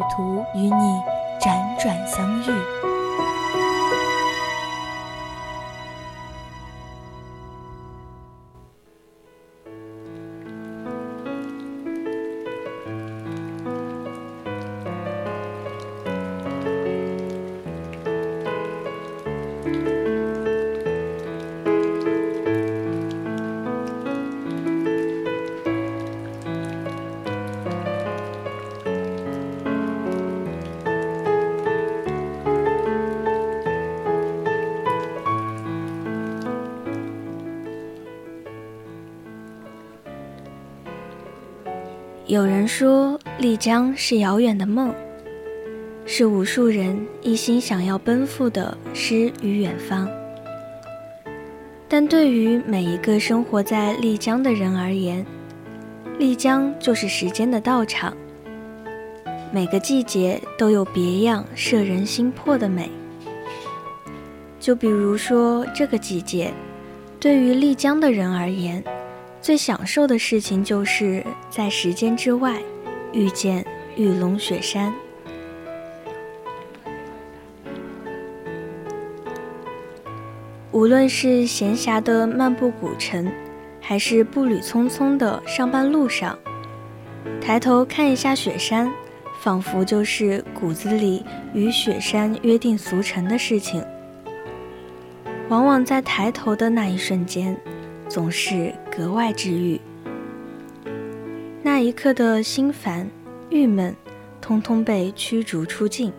旅途，与你辗转相遇。有人说，丽江是遥远的梦，是无数人一心想要奔赴的诗与远方。但对于每一个生活在丽江的人而言，丽江就是时间的道场。每个季节都有别样摄人心魄的美。就比如说这个季节，对于丽江的人而言。最享受的事情就是在时间之外遇见玉龙雪山。无论是闲暇的漫步古城，还是步履匆匆的上班路上，抬头看一下雪山，仿佛就是骨子里与雪山约定俗成的事情。往往在抬头的那一瞬间。总是格外治愈。那一刻的心烦、郁闷，通通被驱逐出境。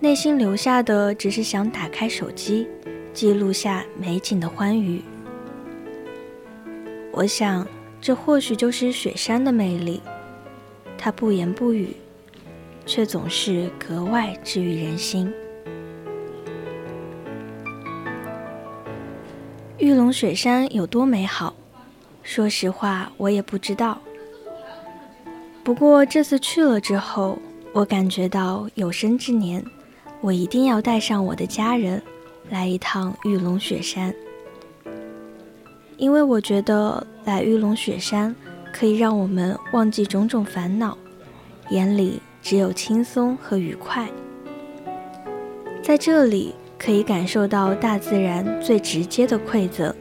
内心留下的只是想打开手机，记录下美景的欢愉。我想，这或许就是雪山的魅力。它不言不语，却总是格外治愈人心。玉龙雪山有多美好？说实话，我也不知道。不过这次去了之后，我感觉到有生之年，我一定要带上我的家人，来一趟玉龙雪山。因为我觉得来玉龙雪山可以让我们忘记种种烦恼，眼里只有轻松和愉快。在这里。可以感受到大自然最直接的馈赠。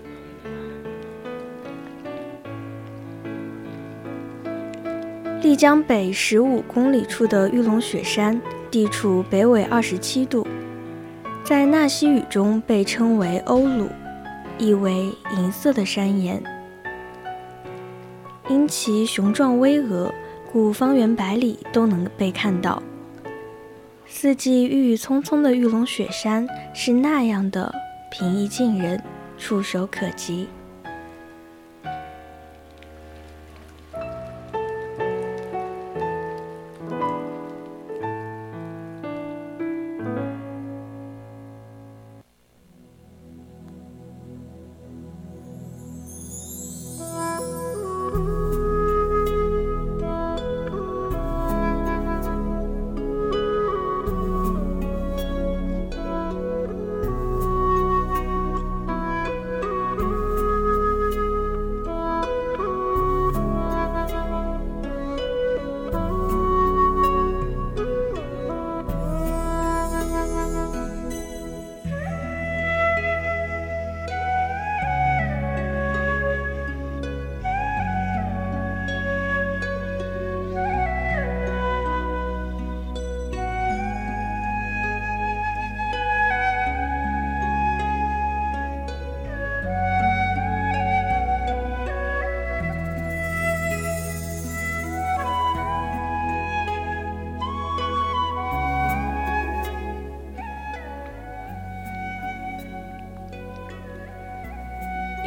丽江北十五公里处的玉龙雪山，地处北纬二十七度，在纳西语中被称为欧鲁，意为银色的山岩。因其雄壮巍峨，故方圆百里都能被看到。四季郁郁葱葱的玉龙雪山是那样的平易近人，触手可及。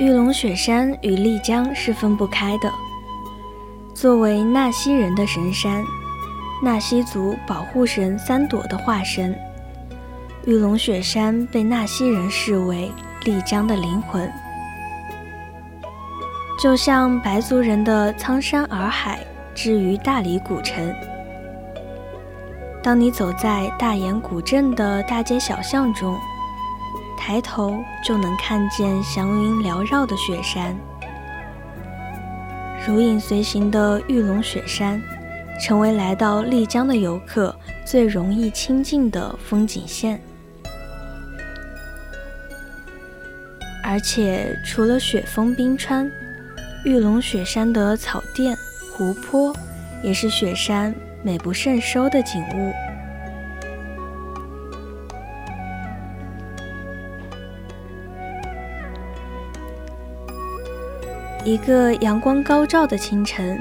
玉龙雪山与丽江是分不开的。作为纳西人的神山，纳西族保护神三朵的化身。玉龙雪山被纳西人视为丽江的灵魂，就像白族人的苍山洱海置于大理古城。当你走在大研古镇的大街小巷中，抬头就能看见祥云缭绕的雪山，如影随形的玉龙雪山，成为来到丽江的游客最容易亲近的风景线。而且，除了雪峰冰川，玉龙雪山的草甸、湖泊，也是雪山美不胜收的景物。一个阳光高照的清晨，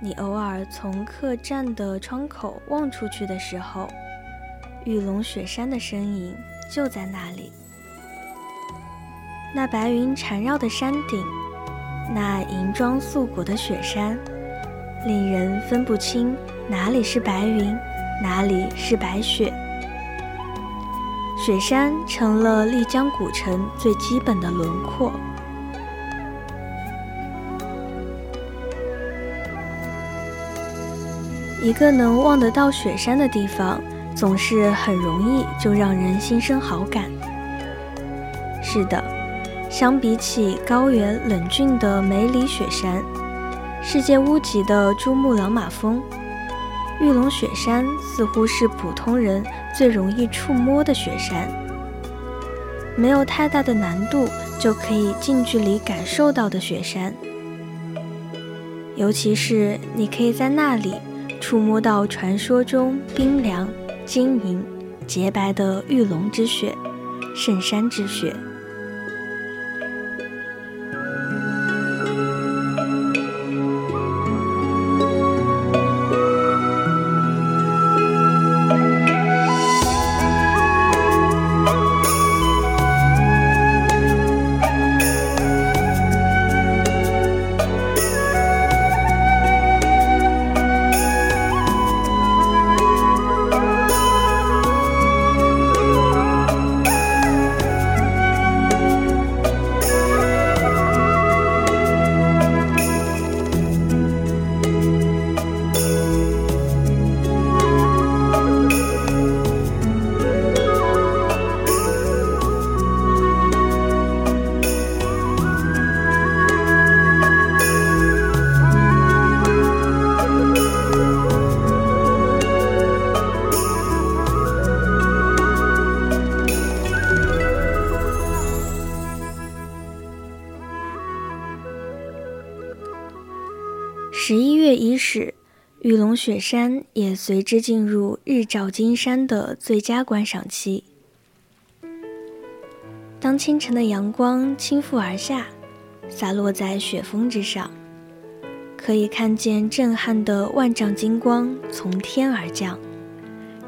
你偶尔从客栈的窗口望出去的时候，玉龙雪山的身影就在那里。那白云缠绕的山顶，那银装素裹的雪山，令人分不清哪里是白云，哪里是白雪。雪山成了丽江古城最基本的轮廓。一个能望得到雪山的地方，总是很容易就让人心生好感。是的。相比起高原冷峻的梅里雪山，世界屋脊的珠穆朗玛峰，玉龙雪山似乎是普通人最容易触摸的雪山，没有太大的难度就可以近距离感受到的雪山。尤其是你可以在那里触摸到传说中冰凉、晶莹、洁白的玉龙之雪、圣山之雪。十一月伊始，玉龙雪山也随之进入日照金山的最佳观赏期。当清晨的阳光倾覆而下，洒落在雪峰之上，可以看见震撼的万丈金光从天而降，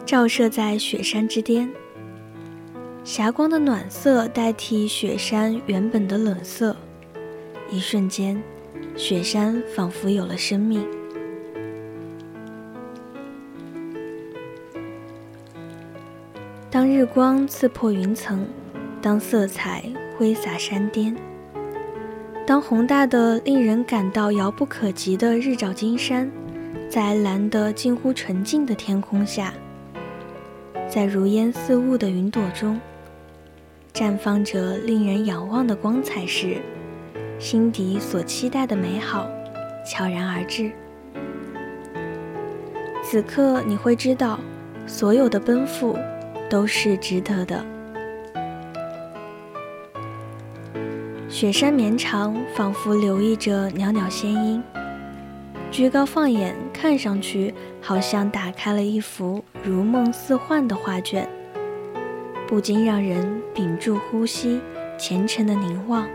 照射在雪山之巅。霞光的暖色代替雪山原本的冷色，一瞬间。雪山仿佛有了生命。当日光刺破云层，当色彩挥洒山巅，当宏大的、令人感到遥不可及的日照金山，在蓝得近乎纯净的天空下，在如烟似雾的云朵中，绽放着令人仰望的光彩时。心底所期待的美好，悄然而至。此刻你会知道，所有的奔赴都是值得的。雪山绵长，仿佛留意着袅袅仙音。居高放眼，看上去好像打开了一幅如梦似幻的画卷，不禁让人屏住呼吸，虔诚的凝望。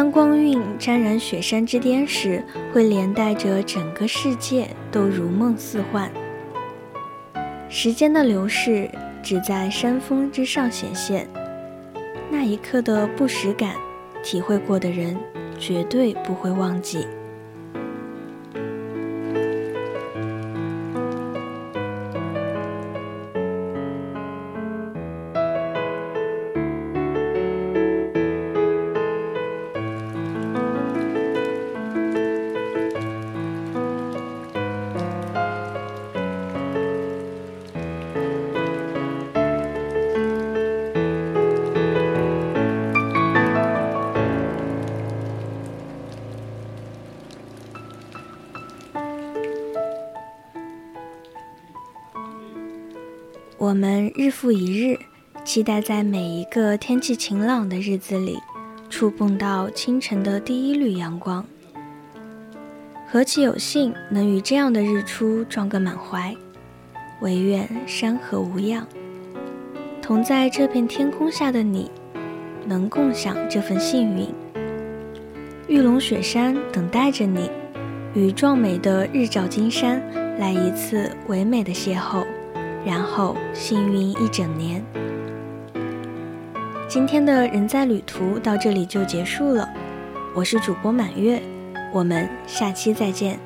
当光晕沾染雪山之巅时，会连带着整个世界都如梦似幻。时间的流逝只在山峰之上显现，那一刻的不实感，体会过的人绝对不会忘记。们日复一日，期待在每一个天气晴朗的日子里，触碰到清晨的第一缕阳光。何其有幸能与这样的日出撞个满怀，唯愿山河无恙。同在这片天空下的你，能共享这份幸运。玉龙雪山等待着你，与壮美的日照金山来一次唯美的邂逅。然后幸运一整年。今天的人在旅途到这里就结束了，我是主播满月，我们下期再见。